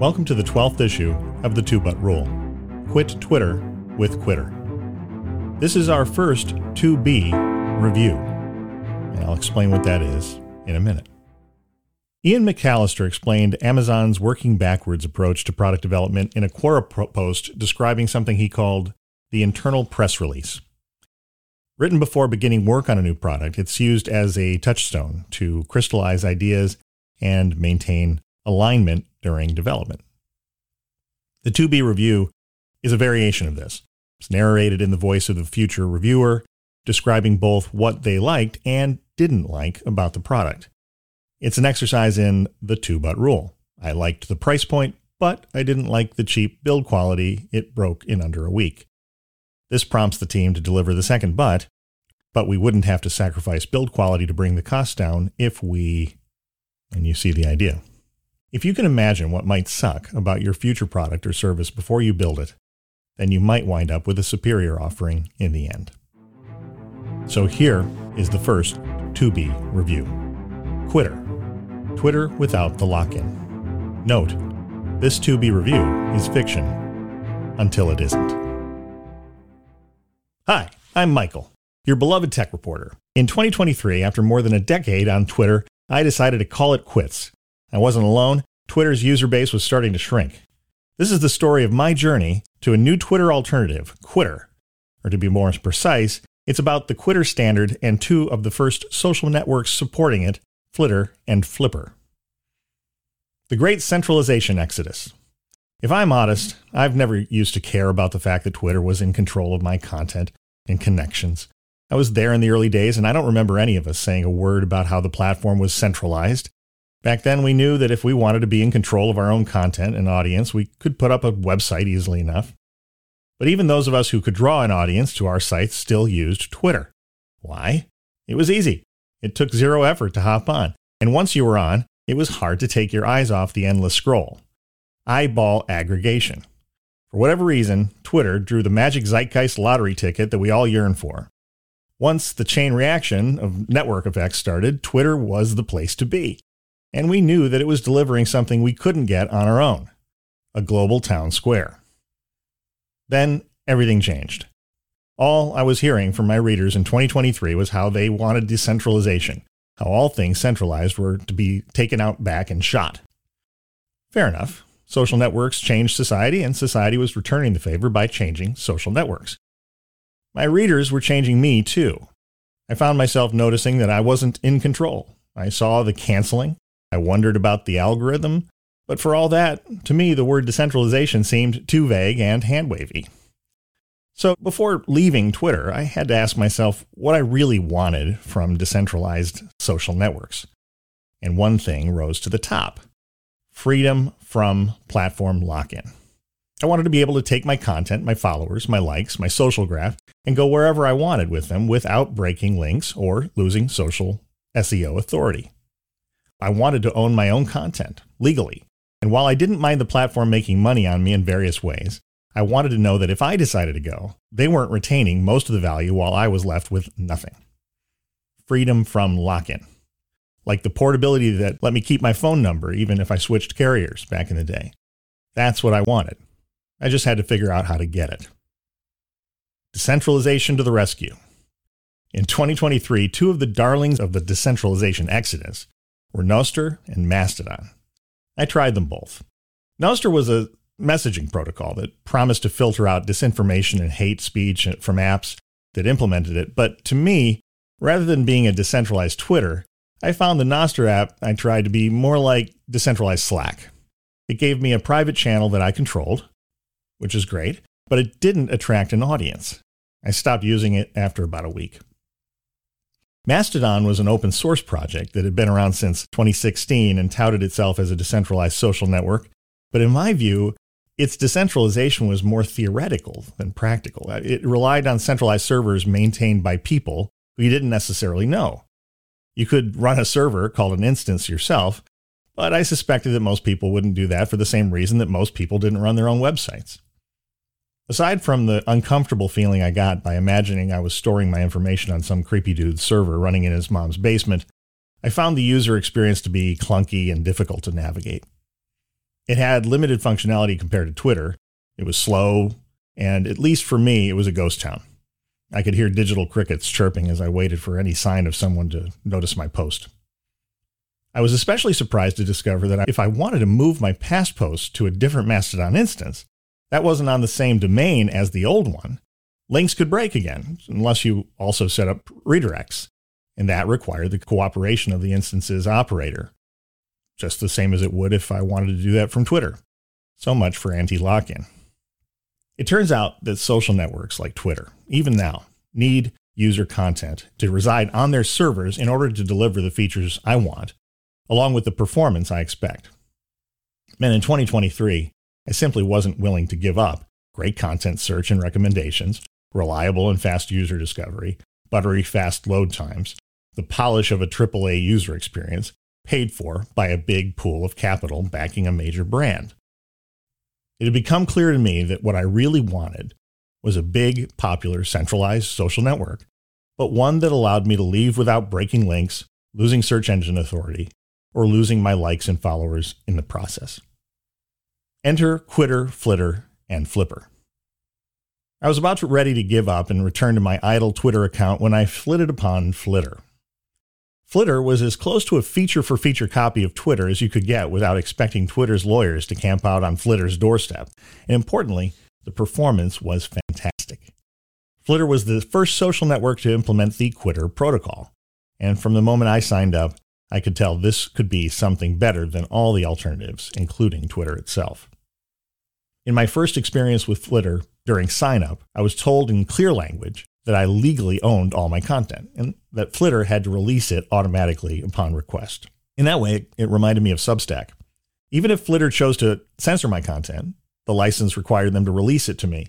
Welcome to the 12th issue of the Two But Rule Quit Twitter with Quitter. This is our first 2B review, and I'll explain what that is in a minute. Ian McAllister explained Amazon's working backwards approach to product development in a Quora post describing something he called the internal press release. Written before beginning work on a new product, it's used as a touchstone to crystallize ideas and maintain alignment during development. The 2B review is a variation of this. It's narrated in the voice of the future reviewer, describing both what they liked and didn't like about the product. It's an exercise in the two but rule. I liked the price point, but I didn't like the cheap build quality. It broke in under a week. This prompts the team to deliver the second but, but we wouldn't have to sacrifice build quality to bring the cost down if we. And you see the idea. If you can imagine what might suck about your future product or service before you build it, then you might wind up with a superior offering in the end. So here is the first 2B review Quitter. Twitter without the lock in. Note, this 2B review is fiction until it isn't. Hi, I'm Michael, your beloved tech reporter. In 2023, after more than a decade on Twitter, I decided to call it quits. I wasn't alone, Twitter's user base was starting to shrink. This is the story of my journey to a new Twitter alternative, Quitter. Or to be more precise, it's about the Quitter standard and two of the first social networks supporting it, Flitter and Flipper. The Great Centralization Exodus. If I'm honest, I've never used to care about the fact that Twitter was in control of my content and connections. I was there in the early days, and I don't remember any of us saying a word about how the platform was centralized. Back then, we knew that if we wanted to be in control of our own content and audience, we could put up a website easily enough. But even those of us who could draw an audience to our sites still used Twitter. Why? It was easy. It took zero effort to hop on. And once you were on, it was hard to take your eyes off the endless scroll eyeball aggregation. For whatever reason, Twitter drew the magic zeitgeist lottery ticket that we all yearn for. Once the chain reaction of network effects started, Twitter was the place to be. And we knew that it was delivering something we couldn't get on our own a global town square. Then everything changed. All I was hearing from my readers in 2023 was how they wanted decentralization, how all things centralized were to be taken out back and shot. Fair enough. Social networks changed society, and society was returning the favor by changing social networks. My readers were changing me too. I found myself noticing that I wasn't in control. I saw the canceling. I wondered about the algorithm. But for all that, to me, the word decentralization seemed too vague and hand wavy. So before leaving Twitter, I had to ask myself what I really wanted from decentralized social networks. And one thing rose to the top freedom from platform lock in. I wanted to be able to take my content, my followers, my likes, my social graph, and go wherever I wanted with them without breaking links or losing social SEO authority. I wanted to own my own content legally. And while I didn't mind the platform making money on me in various ways, I wanted to know that if I decided to go, they weren't retaining most of the value while I was left with nothing. Freedom from lock in like the portability that let me keep my phone number even if I switched carriers back in the day. That's what I wanted. I just had to figure out how to get it. Decentralization to the rescue. In 2023, two of the darlings of the decentralization exodus were Nostr and Mastodon. I tried them both. Nostr was a messaging protocol that promised to filter out disinformation and hate speech from apps that implemented it, but to me, rather than being a decentralized Twitter, I found the Nostr app I tried to be more like decentralized Slack. It gave me a private channel that I controlled, which is great, but it didn't attract an audience. I stopped using it after about a week. Mastodon was an open source project that had been around since 2016 and touted itself as a decentralized social network. But in my view, its decentralization was more theoretical than practical. Uh, it relied on centralized servers maintained by people who you didn't necessarily know. You could run a server called an instance yourself, but I suspected that most people wouldn't do that for the same reason that most people didn't run their own websites. Aside from the uncomfortable feeling I got by imagining I was storing my information on some creepy dude's server running in his mom's basement, I found the user experience to be clunky and difficult to navigate. It had limited functionality compared to Twitter. It was slow, and at least for me, it was a ghost town. I could hear digital crickets chirping as I waited for any sign of someone to notice my post. I was especially surprised to discover that if I wanted to move my past post to a different Mastodon instance, that wasn't on the same domain as the old one. Links could break again, unless you also set up redirects, and that required the cooperation of the instance's operator, just the same as it would if I wanted to do that from Twitter. So much for anti lock in. It turns out that social networks like Twitter, even now, need user content to reside on their servers in order to deliver the features I want, along with the performance I expect. And in 2023, I simply wasn't willing to give up great content search and recommendations, reliable and fast user discovery, buttery fast load times, the polish of a AAA user experience, paid for by a big pool of capital backing a major brand. It had become clear to me that what I really wanted was a big, popular, centralized social network, but one that allowed me to leave without breaking links, losing search engine authority, or losing my likes and followers in the process. Enter Quitter, Flitter, and Flipper. I was about ready to give up and return to my idle Twitter account when I flitted upon Flitter. Flitter was as close to a feature for feature copy of Twitter as you could get without expecting Twitter's lawyers to camp out on Flitter's doorstep. And importantly, the performance was fantastic. Flitter was the first social network to implement the Quitter protocol. And from the moment I signed up, I could tell this could be something better than all the alternatives, including Twitter itself. In my first experience with Flitter during signup, I was told in clear language that I legally owned all my content and that Flitter had to release it automatically upon request. In that way, it reminded me of Substack. Even if Flitter chose to censor my content, the license required them to release it to me,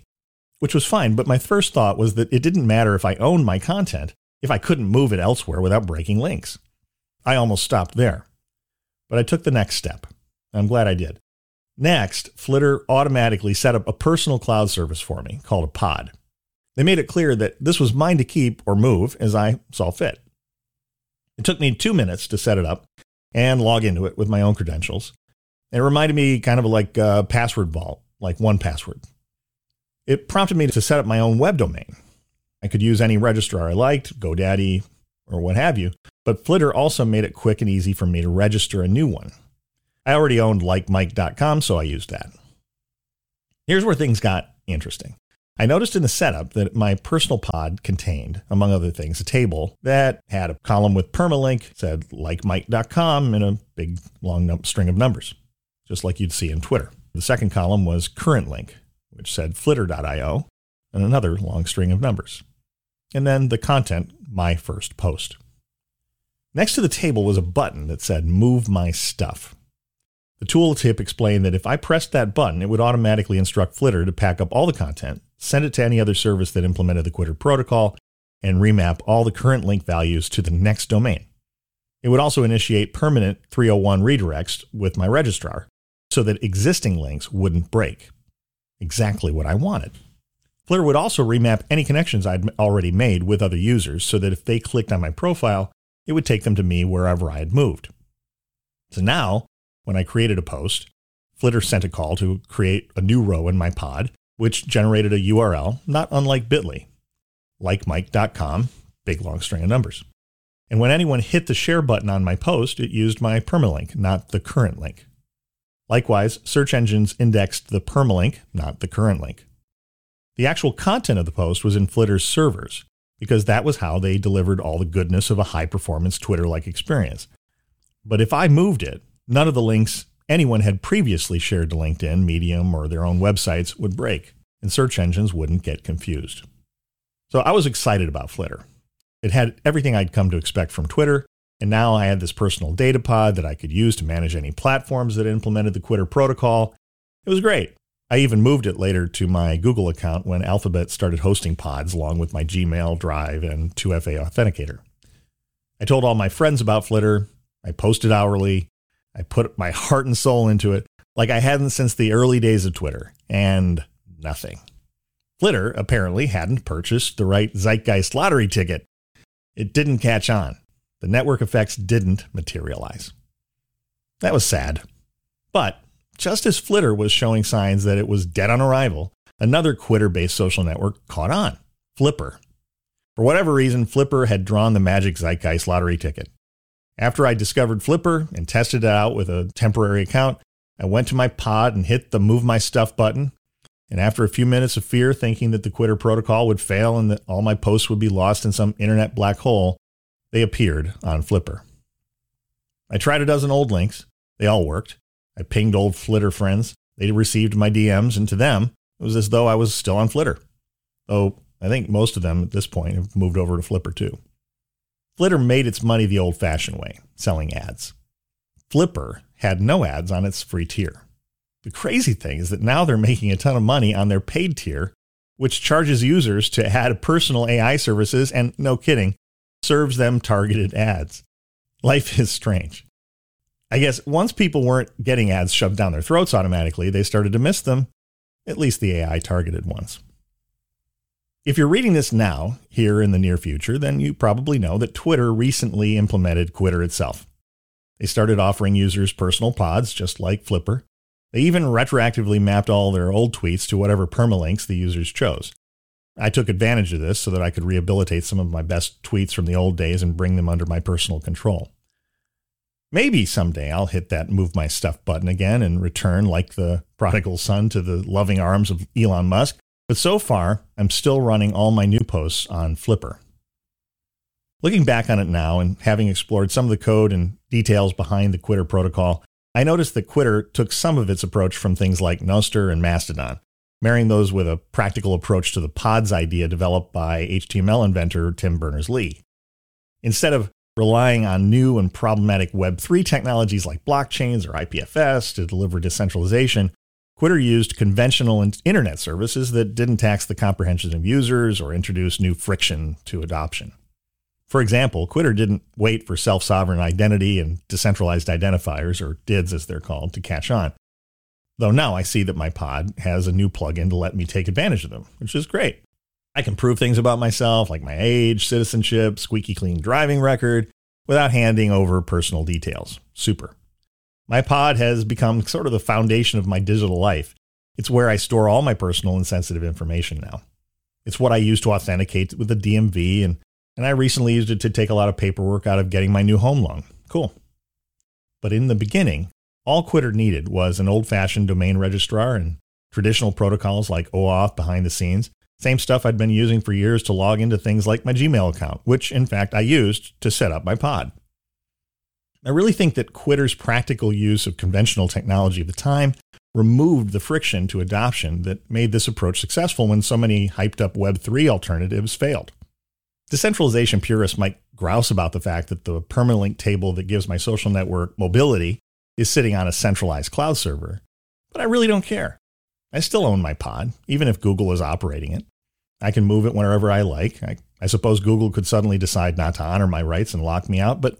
which was fine, but my first thought was that it didn't matter if I owned my content if I couldn't move it elsewhere without breaking links. I almost stopped there. But I took the next step. I'm glad I did. Next, Flitter automatically set up a personal cloud service for me called a pod. They made it clear that this was mine to keep or move as I saw fit. It took me two minutes to set it up and log into it with my own credentials. It reminded me kind of like a password vault, like 1Password. It prompted me to set up my own web domain. I could use any registrar I liked, GoDaddy, or what have you, but Flitter also made it quick and easy for me to register a new one. I already owned likemike.com, so I used that. Here's where things got interesting. I noticed in the setup that my personal pod contained, among other things, a table that had a column with permalink, said likemike.com, and a big long num- string of numbers, just like you'd see in Twitter. The second column was current link, which said flitter.io, and another long string of numbers. And then the content, my first post. Next to the table was a button that said Move My Stuff. The tooltip explained that if I pressed that button, it would automatically instruct Flitter to pack up all the content, send it to any other service that implemented the Quitter protocol, and remap all the current link values to the next domain. It would also initiate permanent 301 redirects with my registrar so that existing links wouldn't break. Exactly what I wanted. Flitter would also remap any connections I'd already made with other users so that if they clicked on my profile, it would take them to me wherever I had moved. So now, when I created a post, Flitter sent a call to create a new row in my pod, which generated a URL not unlike Bitly, likemike.com, big long string of numbers. And when anyone hit the share button on my post, it used my permalink, not the current link. Likewise, search engines indexed the permalink, not the current link. The actual content of the post was in Flitter's servers, because that was how they delivered all the goodness of a high performance Twitter like experience. But if I moved it, none of the links anyone had previously shared to LinkedIn, Medium, or their own websites would break, and search engines wouldn't get confused. So I was excited about Flitter. It had everything I'd come to expect from Twitter, and now I had this personal data pod that I could use to manage any platforms that implemented the Quitter protocol. It was great. I even moved it later to my Google account when Alphabet started hosting pods along with my Gmail, Drive, and 2FA Authenticator. I told all my friends about Flitter. I posted hourly. I put my heart and soul into it like I hadn't since the early days of Twitter, and nothing. Flitter apparently hadn't purchased the right Zeitgeist lottery ticket. It didn't catch on. The network effects didn't materialize. That was sad. But just as Flitter was showing signs that it was dead on arrival, another Twitter based social network caught on Flipper. For whatever reason, Flipper had drawn the Magic Zeitgeist lottery ticket. After I discovered Flipper and tested it out with a temporary account, I went to my pod and hit the Move My Stuff button. And after a few minutes of fear, thinking that the Quitter protocol would fail and that all my posts would be lost in some internet black hole, they appeared on Flipper. I tried a dozen old links. They all worked. I pinged old Flitter friends. They received my DMs, and to them, it was as though I was still on Flitter. Though I think most of them at this point have moved over to Flipper too. Flitter made its money the old fashioned way, selling ads. Flipper had no ads on its free tier. The crazy thing is that now they're making a ton of money on their paid tier, which charges users to add personal AI services and, no kidding, serves them targeted ads. Life is strange. I guess once people weren't getting ads shoved down their throats automatically, they started to miss them, at least the AI targeted ones. If you're reading this now, here in the near future, then you probably know that Twitter recently implemented Quitter itself. They started offering users personal pods, just like Flipper. They even retroactively mapped all their old tweets to whatever permalinks the users chose. I took advantage of this so that I could rehabilitate some of my best tweets from the old days and bring them under my personal control. Maybe someday I'll hit that move my stuff button again and return like the prodigal son to the loving arms of Elon Musk. But so far, I'm still running all my new posts on Flipper. Looking back on it now and having explored some of the code and details behind the Quitter protocol, I noticed that Quitter took some of its approach from things like Nostr and Mastodon, marrying those with a practical approach to the pods idea developed by HTML inventor Tim Berners Lee. Instead of relying on new and problematic Web3 technologies like blockchains or IPFS to deliver decentralization, Quitter used conventional internet services that didn't tax the comprehension of users or introduce new friction to adoption. For example, Quitter didn't wait for self sovereign identity and decentralized identifiers, or DIDs as they're called, to catch on. Though now I see that my pod has a new plugin to let me take advantage of them, which is great. I can prove things about myself, like my age, citizenship, squeaky clean driving record, without handing over personal details. Super. My pod has become sort of the foundation of my digital life. It's where I store all my personal and sensitive information now. It's what I use to authenticate with the DMV and and I recently used it to take a lot of paperwork out of getting my new home loan. Cool. But in the beginning, all Quitter needed was an old fashioned domain registrar and traditional protocols like OAuth behind the scenes. Same stuff I'd been using for years to log into things like my Gmail account, which in fact I used to set up my pod. I really think that Quitter's practical use of conventional technology of the time removed the friction to adoption that made this approach successful when so many hyped up Web3 alternatives failed. Decentralization purists might grouse about the fact that the permalink table that gives my social network mobility is sitting on a centralized cloud server, but I really don't care. I still own my pod, even if Google is operating it. I can move it wherever I like. I, I, suppose Google could suddenly decide not to honor my rights and lock me out, but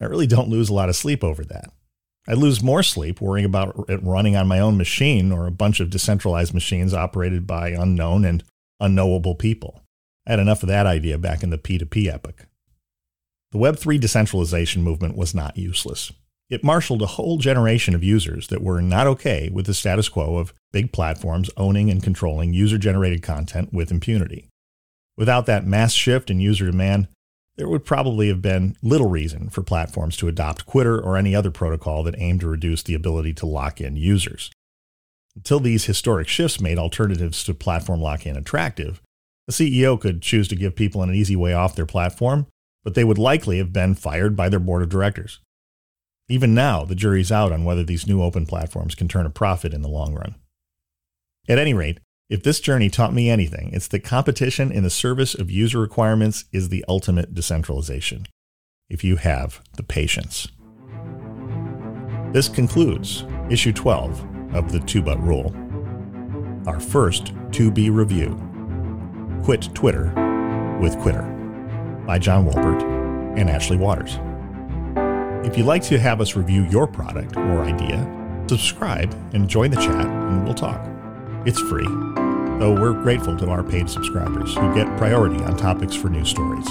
I really don't lose a lot of sleep over that. I lose more sleep worrying about it running on my own machine or a bunch of decentralized machines operated by unknown and unknowable people. I had enough of that idea back in the P2P epoch. The Web3 decentralization movement was not useless. It marshaled a whole generation of users that were not okay with the status quo of big platforms owning and controlling user generated content with impunity. Without that mass shift in user demand, there would probably have been little reason for platforms to adopt Quitter or any other protocol that aimed to reduce the ability to lock in users. Until these historic shifts made alternatives to platform lock in attractive, the CEO could choose to give people an easy way off their platform, but they would likely have been fired by their board of directors. Even now, the jury's out on whether these new open platforms can turn a profit in the long run. At any rate, if this journey taught me anything, it's that competition in the service of user requirements is the ultimate decentralization, if you have the patience. This concludes issue 12 of the Two But Rule, our first 2B review. Quit Twitter with Quitter by John Wolpert and Ashley Waters. If you'd like to have us review your product or idea, subscribe and join the chat and we'll talk. It's free, though we're grateful to our paid subscribers who get priority on topics for news stories.